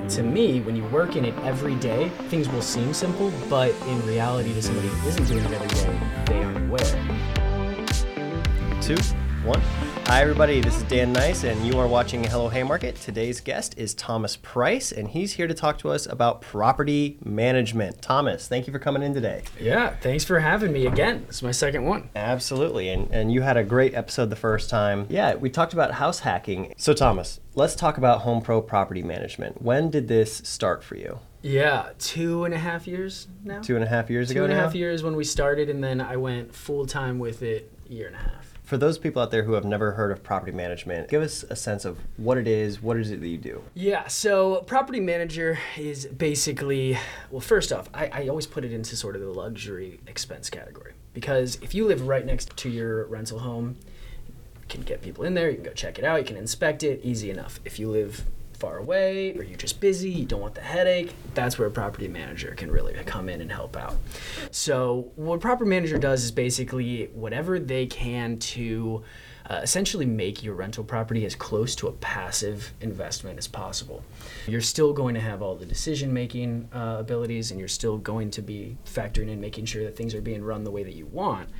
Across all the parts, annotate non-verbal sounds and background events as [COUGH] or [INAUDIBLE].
To me, when you work in it every day, things will seem simple, but in reality, to somebody who isn't doing it every day, they aren't aware. Two, one. Hi, everybody. This is Dan Nyce, and you are watching Hello Haymarket. Today's guest is Thomas Price, and he's here to talk to us about property management. Thomas, thank you for coming in today. Yeah, thanks for having me again. It's my second one. Absolutely, and, and you had a great episode the first time. Yeah, we talked about house hacking. So, Thomas, let's talk about Home Pro property management. When did this start for you? Yeah, two and a half years now. Two and a half years Two ago and a half years when we started, and then I went full time with it a year and a half. For those people out there who have never heard of property management, give us a sense of what it is, what is it that you do? Yeah, so property manager is basically, well, first off, I, I always put it into sort of the luxury expense category because if you live right next to your rental home, you can get people in there, you can go check it out, you can inspect it, easy enough. If you live far away or you're just busy, you don't want the headache, that's where a property manager can really come in and help out. So, what a property manager does is basically whatever they can to uh, essentially make your rental property as close to a passive investment as possible. You're still going to have all the decision making uh, abilities and you're still going to be factoring in making sure that things are being run the way that you want,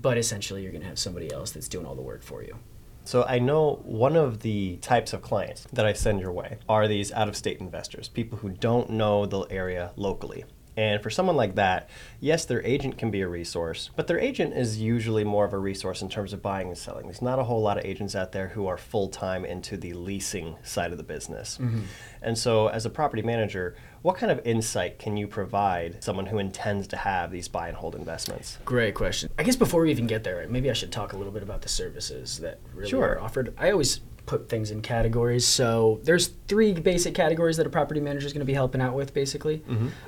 but essentially, you're going to have somebody else that's doing all the work for you. So I know one of the types of clients that I send your way are these out-of-state investors, people who don't know the area locally. And for someone like that, yes, their agent can be a resource, but their agent is usually more of a resource in terms of buying and selling. There's not a whole lot of agents out there who are full time into the leasing side of the business. Mm-hmm. And so, as a property manager, what kind of insight can you provide someone who intends to have these buy and hold investments? Great question. I guess before we even get there, maybe I should talk a little bit about the services that really Sure. are offered. I always put things in categories. So there's three basic categories that a property manager is going to be helping out with, basically.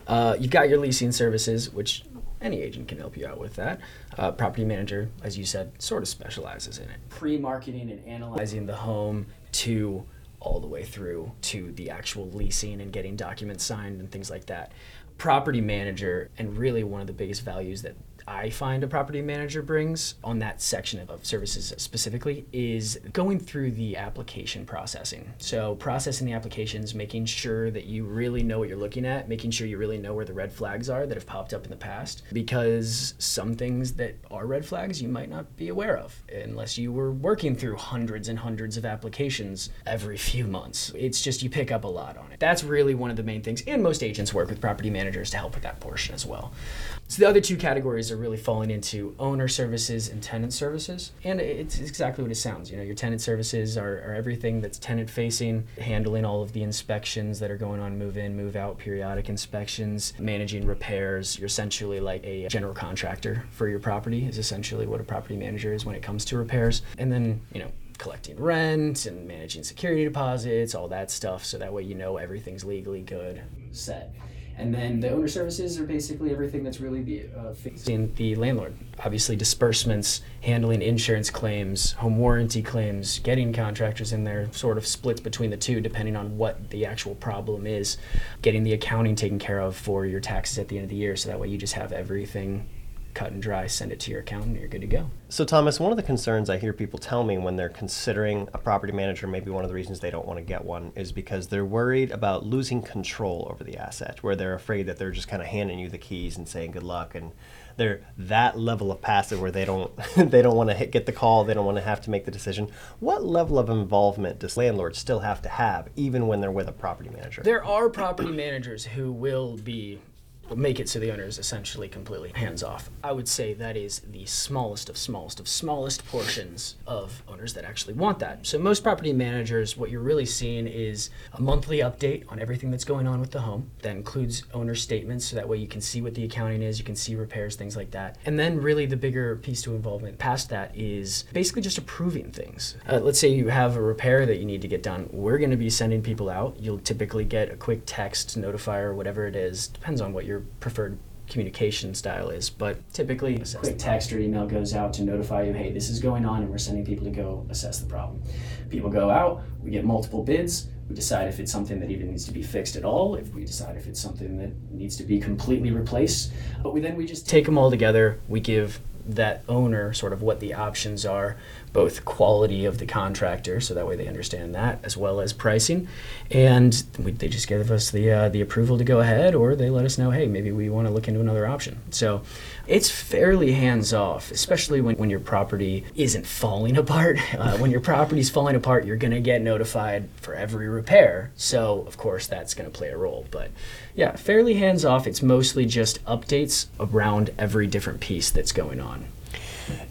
Uh, you've got your leasing services, which any agent can help you out with that. Uh, property manager, as you said, sort of specializes in it. Pre-marketing and analyzing the home to all the way through to the actual leasing and getting documents signed and things like that. Property manager, and really one of the biggest values that I find a property manager brings on that section of- of services specifically is going through the application processing. So, processing the applications, making sure that you really know what you're looking at, making sure you really know where the red flags are that have popped up in the past. Because some things that are red flags you might not be aware of unless you were working through hundreds and hundreds of applications every few months. It's just you pick up a lot on it. That's really one of the main things. And most agents work with property managers to help with that portion as well. So the other two categories are really falling into owner services and tenant services. And it's exactly what it sounds. You know, your tenant services are, are everything that's tenant facing, handling all of the inspections that are going on, move in, move out, periodic inspections, managing repairs. You're essentially like a general contractor for your property, is essentially what a property manager is when it comes to repairs. And then, you know, collecting rent and managing security deposits, all that stuff. So that way you know everything's legally good, set. And then the owner services are basically everything that's really the uh, facing the landlord. Obviously, disbursements, handling insurance claims, home warranty claims, getting contractors in there, sort of splits between the two depending on what the actual problem is. Getting the accounting taken care of for your taxes at the end of the year, so that way you just have everything cut and dry, send it to your accountant, and you're good to go. So, Thomas, one of the concerns I hear people tell me when they're considering a property manager, maybe one of the reasons they don't want to get one, is because they're worried about losing control over the asset, where they're afraid that they're just kind of handing you the keys and saying good luck, and they're that level of passive where they don't [LAUGHS] they don't want to hit, get the call, they don't want to have to make the decision. What level of involvement does landlords still have to have, even when they're with a property manager? There are property managers who will be make it so the owner is essentially completely hands off. I would say that is the smallest of smallest of smallest portions of owners that actually want that. So most property managers, what you're really seeing is a monthly update on everything that's going on with the home. That includes owner statements, so that way you can see what the accounting is, you can see repairs, things like that. And then really the bigger piece to involvement past that is basically just approving things. Uh, let's say you have a repair that you need to get done. We're going to be sending people out. You'll typically get a quick text notifier, whatever it is, depends on what your preferred communication style is, but typically a quick text or email goes out to notify you, hey, this is going on, and we're sending people to go assess the problem. People go out, we get multiple bids, we decide if it's something that even needs to be fixed at all, if we decide if it's something that needs to be completely replaced. But we then we just take them all together, we give that owner sort of what the options are, both quality of the contractor, so that way they understand that, as well as pricing. And we, they just give us the uh, the approval to go ahead, or they let us know, hey, maybe we want to look into another option. So it's fairly hands off, especially when, when your property isn't falling [LAUGHS] apart. Uh, when your property's falling apart, you're going to get notified for every repair. So, of course, that's going to play a role. But yeah, fairly hands off. It's mostly just updates around every different piece that's going on.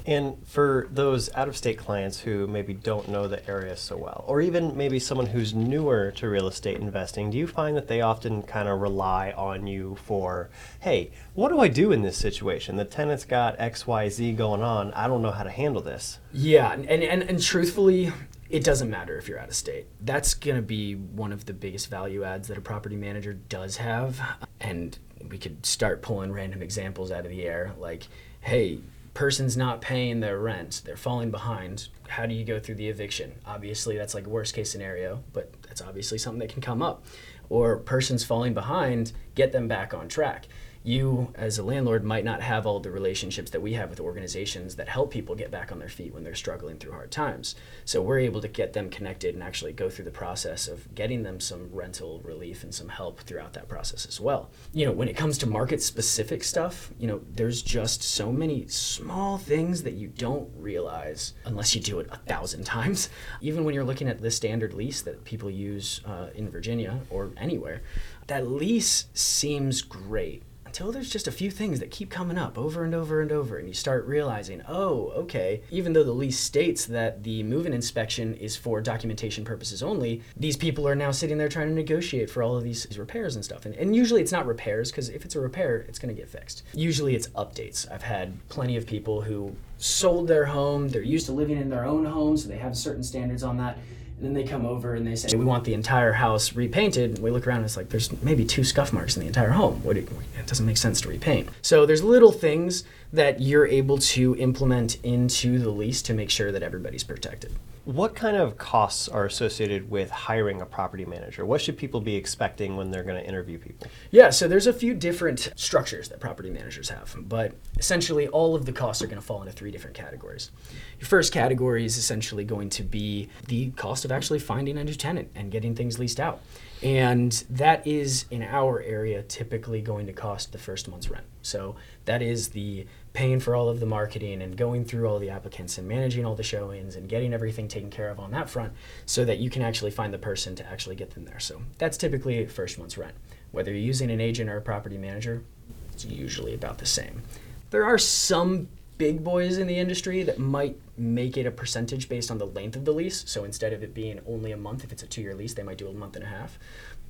And for those out of state clients who maybe don't know the area so well, or even maybe someone who's newer to real estate investing, do you find that they often kind of rely on you for, hey, what do I do in this situation? The tenant's got XYZ going on. I don't know how to handle this. Yeah, and, and, and truthfully, it doesn't matter if you're out of state. That's going to be one of the biggest value adds that a property manager does have. And we could start pulling random examples out of the air like, hey, person's not paying their rent, they're falling behind. How do you go through the eviction? Obviously, that's like worst case scenario, but that's obviously something that can come up. Or person's falling behind, get them back on track you as a landlord might not have all the relationships that we have with organizations that help people get back on their feet when they're struggling through hard times. So we're able to get them connected and actually go through the process of getting them some rental relief and some help throughout that process as well. You know, when it comes to market specific stuff, you know, there's just so many small things that you don't realize unless you do it a thousand times. [LAUGHS] Even when you're looking at the standard lease that people use uh, in Virginia or anywhere, that lease seems great until there's just a few things that keep coming up over and over and over, and you start realizing, oh, okay, even though the lease states that the move-in inspection is for documentation purposes only, these people are now sitting there trying to negotiate for all of these, these repairs and stuff. And, and usually it's not repairs, because if it's a repair, it's going to get fixed. Usually it's updates. I've had plenty of people who sold their home, they're used to living in their own home, so they have certain standards on that and then they come over and they say, we want the entire house repainted. We look around and it's like, there's maybe two scuff marks in the entire home. What, it doesn't make sense to repaint. So there's little things that you're able to implement into the lease to make sure that everybody's protected. What kind of costs are associated with hiring a property manager? What should people be expecting when they're going to interview people? Yeah, so there's a few different structures that property managers have, but essentially all of the costs are going to fall into three different categories. Your first category is essentially going to be the cost of actually finding a new tenant and getting things leased out. And that is in our area typically going to cost the first month's rent. So that is the paying for all of the marketing and going through all the applicants and managing all the showings and getting everything taken care of on that front so that you can actually find the person to actually get them there. So that's typically first month's rent. Whether you're using an agent or a property manager, it's usually about the same. There are some big boys in the industry that might make it a percentage based on the length of the lease. So instead of it being only a month, if it's a two year lease, they might do a month and a half.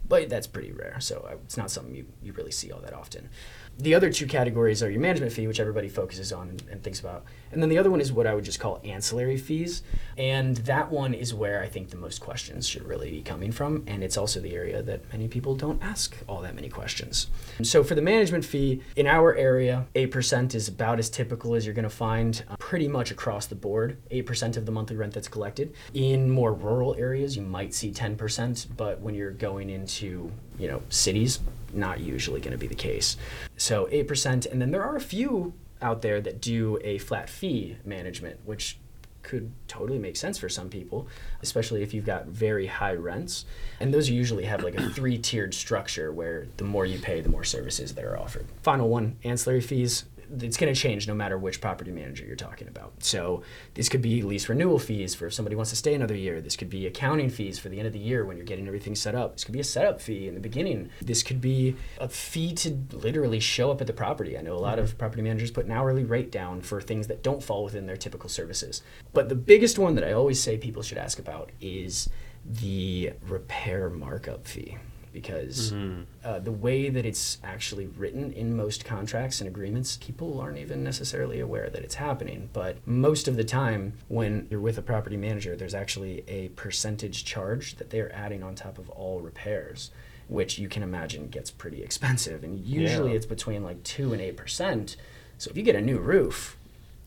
But that's pretty rare. So it's not something you, you really see all that often. The other two categories are your management fee, which everybody focuses on and, and, thinks about. And then the other one is what I would just call ancillary fees. And that one is where I think the most questions should really be coming from. And it's also the area that many people don't ask all that many questions. So for the management fee, in our area, 8% is about as typical as you're going to find uh, pretty much across the board. 8% of the monthly rent that's collected. In more rural areas, you might see 10%, but when you're going into you know cities, not usually going to be the case. So 8%. And then there are a few out there that do a flat fee management, which could totally make sense for some people, especially if you've got very high rents. And those usually have like a three tiered structure where the more you pay, the more services that are offered. Final one ancillary fees it's going to change no matter which property manager you're talking about. So this could be lease renewal fees for if somebody wants to stay another year. This could be accounting fees for the end of the year when you're getting everything set up. This could be a setup fee in the beginning. This could be a fee to literally show up at the property. I know a lot mm-hmm. of property managers put an hourly rate down for things that don't fall within their typical services. But the biggest one that I always say people should ask about is the repair markup fee because mm-hmm. uh, the way that it's actually written in most contracts and agreements, people aren't even necessarily aware that it's happening. But most of the time, when you're with a property manager, there's actually a percentage charge that they're adding on top of all repairs. Which you can imagine gets pretty expensive, and usually yeah. it's between like two and eight percent. So if you get a new roof,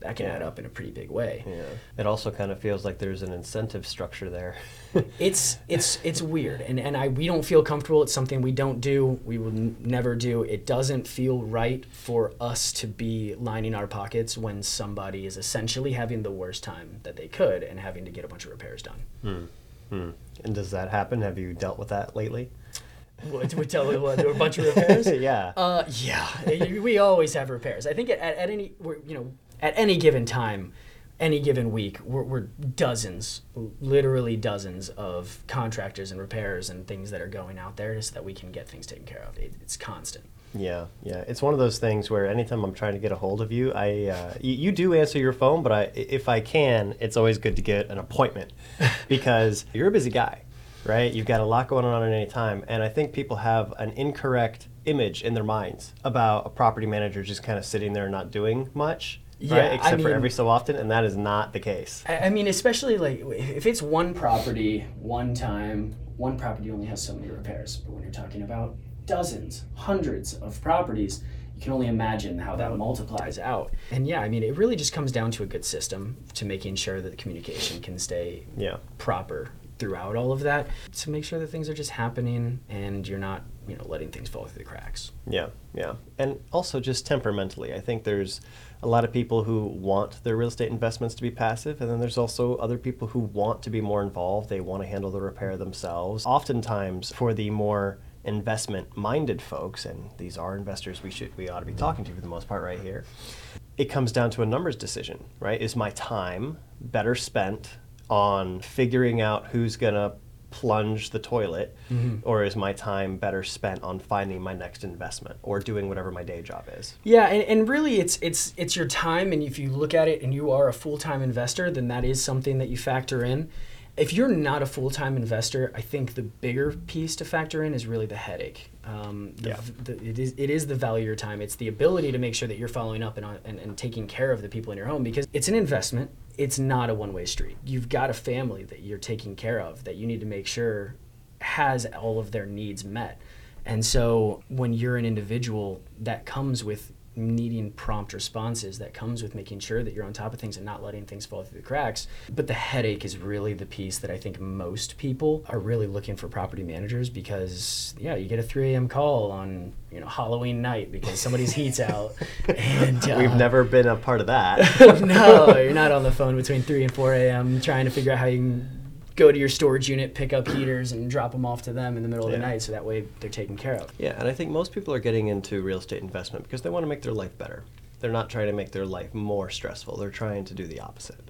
that can add up in a pretty big way. Yeah. It also kind of feels like there's an incentive structure there. [LAUGHS] It's it's it's weird, and and I we don't feel comfortable. It's something we don't do. We will n- never do. It doesn't feel right for us to be lining our pockets when somebody is essentially having the worst time that they could and having to get a bunch of repairs done. Hmm. And does that happen? Have you dealt with that lately? What, we tell you what, there were a bunch of repairs. [LAUGHS] yeah. Uh, yeah, we always have repairs. I think at, at any, you know, at any given time, any given week, we're, we're dozens, literally dozens of contractors and repairs and things that are going out there just so that we can get things taken care of. It, it's constant. Yeah, yeah. It's one of those things where anytime I'm trying to get a hold of you, I uh, you, you do answer your phone, but I if I can, it's always good to get an appointment [LAUGHS] because you're a busy guy, right? You've got a lot going on at any time, and I think people have an incorrect image in their minds about a property manager just kind of sitting there not doing much. Yeah, right? I except for every so often, and that is not the case. I, I mean, especially like if it's one property, one time, one property only has so many repairs. But when you're talking about dozens, hundreds of properties, you can only imagine how that multiplies out. And yeah, I mean, it really just comes down to a good system to making sure that the communication can stay Yeah. proper throughout all of that to make sure that things are just happening and you're not, you know, letting things fall through the cracks. Yeah, yeah. And also just temperamentally, I think there's a lot of people who want their real estate investments to be passive, and then there's also other people who want to be more involved. They want to handle the repair themselves. Oftentimes, for the more investment minded folks, and these are investors we should we ought to be talking to for the most part right here. It comes down to a numbers decision, right? Is my time better spent on figuring out who's gonna plunge the toilet, mm-hmm. or is my time better spent on finding my next investment or doing whatever my day job is? Yeah, and, and really it's it's it's your time and if you look at it and you are a full-time investor, then that is something that you factor in. If you're not a full-time investor, I think the bigger piece to factor in is really the headache. Um, the, Yeah. the, it, is, it is the value of your time. It's the ability to make sure that you're following up and, and, and taking care of the people in your home because it's an investment. It's not a one-way street. You've got a family that you're taking care of that you need to make sure has all of their needs met. And so when you're an individual, that comes with needing prompt responses, that comes with making sure that you're on top of things and not letting things fall through the cracks. But the headache is really the piece that I think most people are really looking for property managers because yeah, you get a 3 a.m. call on you know Halloween night because somebody's heat's out, [LAUGHS] and uh, We've never been a part of that. [LAUGHS] no, you're not on the phone between 3 and 4 a.m. trying to figure out how you can go to your storage unit, pick up heaters, and drop them off to them in the middle of Yeah. the night so that way they're taken care of. yeah, and I think most people are getting into real estate investment because they want to make their life better. They're not trying to make their life more stressful. They're trying to do the opposite,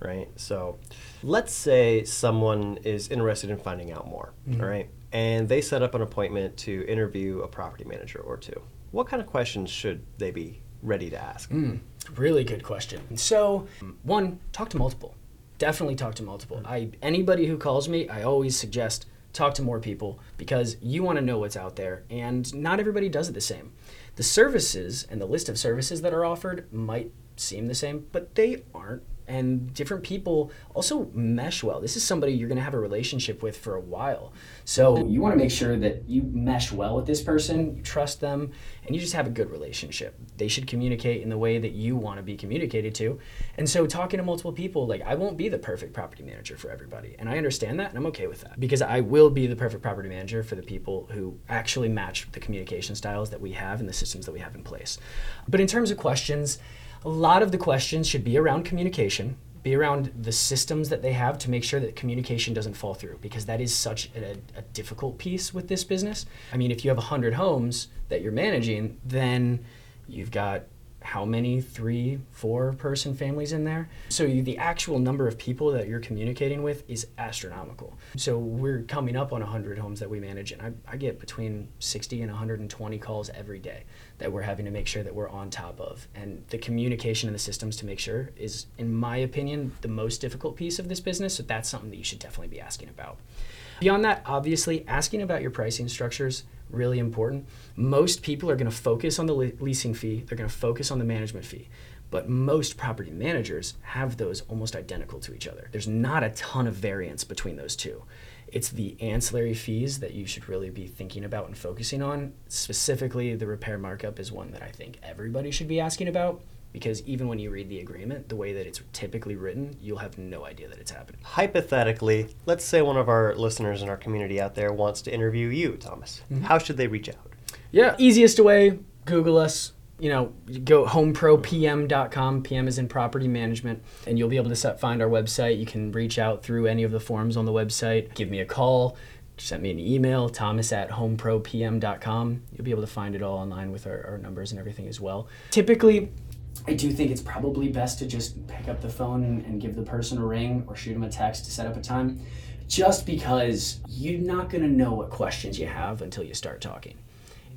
right? So, let's say someone is interested in finding out more, all right? And they set up an appointment to interview a property manager or two. What kind of questions should they be ready to ask? Mm, really good question. So, one, talk to multiple. Definitely talk to multiple. Mm. I anybody who calls me, I always suggest talk to more people because you want to know what's out there and not everybody does it the same. The services and the list of services that are offered might seem the same, but they aren't. And different people also mesh well. This is somebody you're going to have a relationship with for a while. So you want to make sure that you mesh well with this person, you trust them, and you just have a good relationship. They should communicate in the way that you want to be communicated to. And so talking to multiple people, like I won't be the perfect property manager for everybody. And I understand that and I'm okay with that because I will be the perfect property manager for the people who actually match the communication styles that we have and the systems that we have in place. But in terms of questions, a lot of the questions should be around communication be around the systems that they have to make sure that communication doesn't fall through because that is such a, a difficult piece with this business. I mean, if you have 100 homes that you're managing, then you've got how many three, four person families in there? So the actual number of people that you're communicating with is astronomical. So we're coming up on 100 homes that we manage, and I, I get between 60 and 120 calls every day that we're having to make sure that we're on top of. And the communication and the systems to make sure is, in my opinion, the most difficult piece of this business. So that's something that you should definitely be asking about. Beyond that, obviously, asking about your pricing structures really important. Most people are going to focus on the le- leasing fee. They're going to focus on the management fee. But most property managers have those almost identical to each other. There's not a ton of variance between those two. It's the ancillary fees that you should really be thinking about and focusing on. Specifically, the repair markup is one that I think everybody should be asking about because even when you read the agreement, the way that it's typically written, you'll have no idea that it's happening. Hypothetically, let's say one of our listeners in our community out there wants to interview you, Thomas. Mm-hmm. How should they reach out? Yeah, easiest way, Google us. You know, you go homepropm.com. PM is in property management, and you'll be able to set, find our website. You can reach out through any of the forms on the website. Give me a call. Send me an email, thomas at homepropm.com. You'll be able to find it all online with our, our numbers and everything as well. Typically, I do think it's probably best to just pick up the phone and, and give the person a ring or shoot them a text to set up a time, just because you're not going to know what questions you have until you start talking.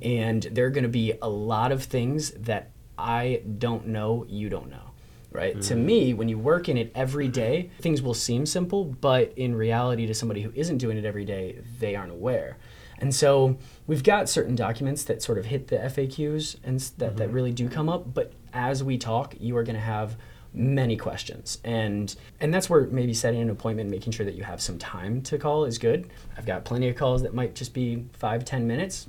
And there are going to be a lot of things that I don't know, you don't know. Right? To mm. me, when you work in it every day, things will seem simple, but in reality, to somebody who isn't doing it every day, they aren't aware. And so we've got certain documents that sort of hit the FAQs and that, that mm-hmm. really do come up. But as we talk, you are going to have many questions. And and that's where maybe setting an appointment making sure that you have some time to call is good. I've got plenty of calls that might just be five ten minutes.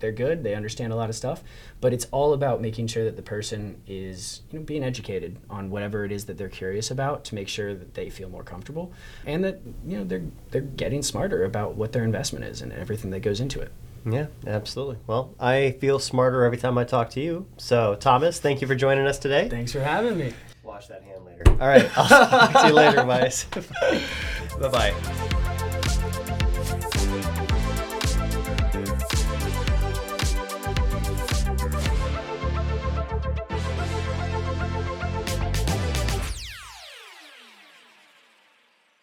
They're good. They understand a lot of stuff. But it's all about making sure that the person is you know being educated on whatever it is that they're curious about to make sure that they feel more comfortable and that you know they're they're getting smarter about what their investment is and everything that goes into it Yeah, absolutely. Well, I feel smarter every time I talk to you. So, Thomas, thank you for joining us today. thanks for having me Wash that hand later. All right, I'll [LAUGHS] talk to you later, Nyce. bye bye.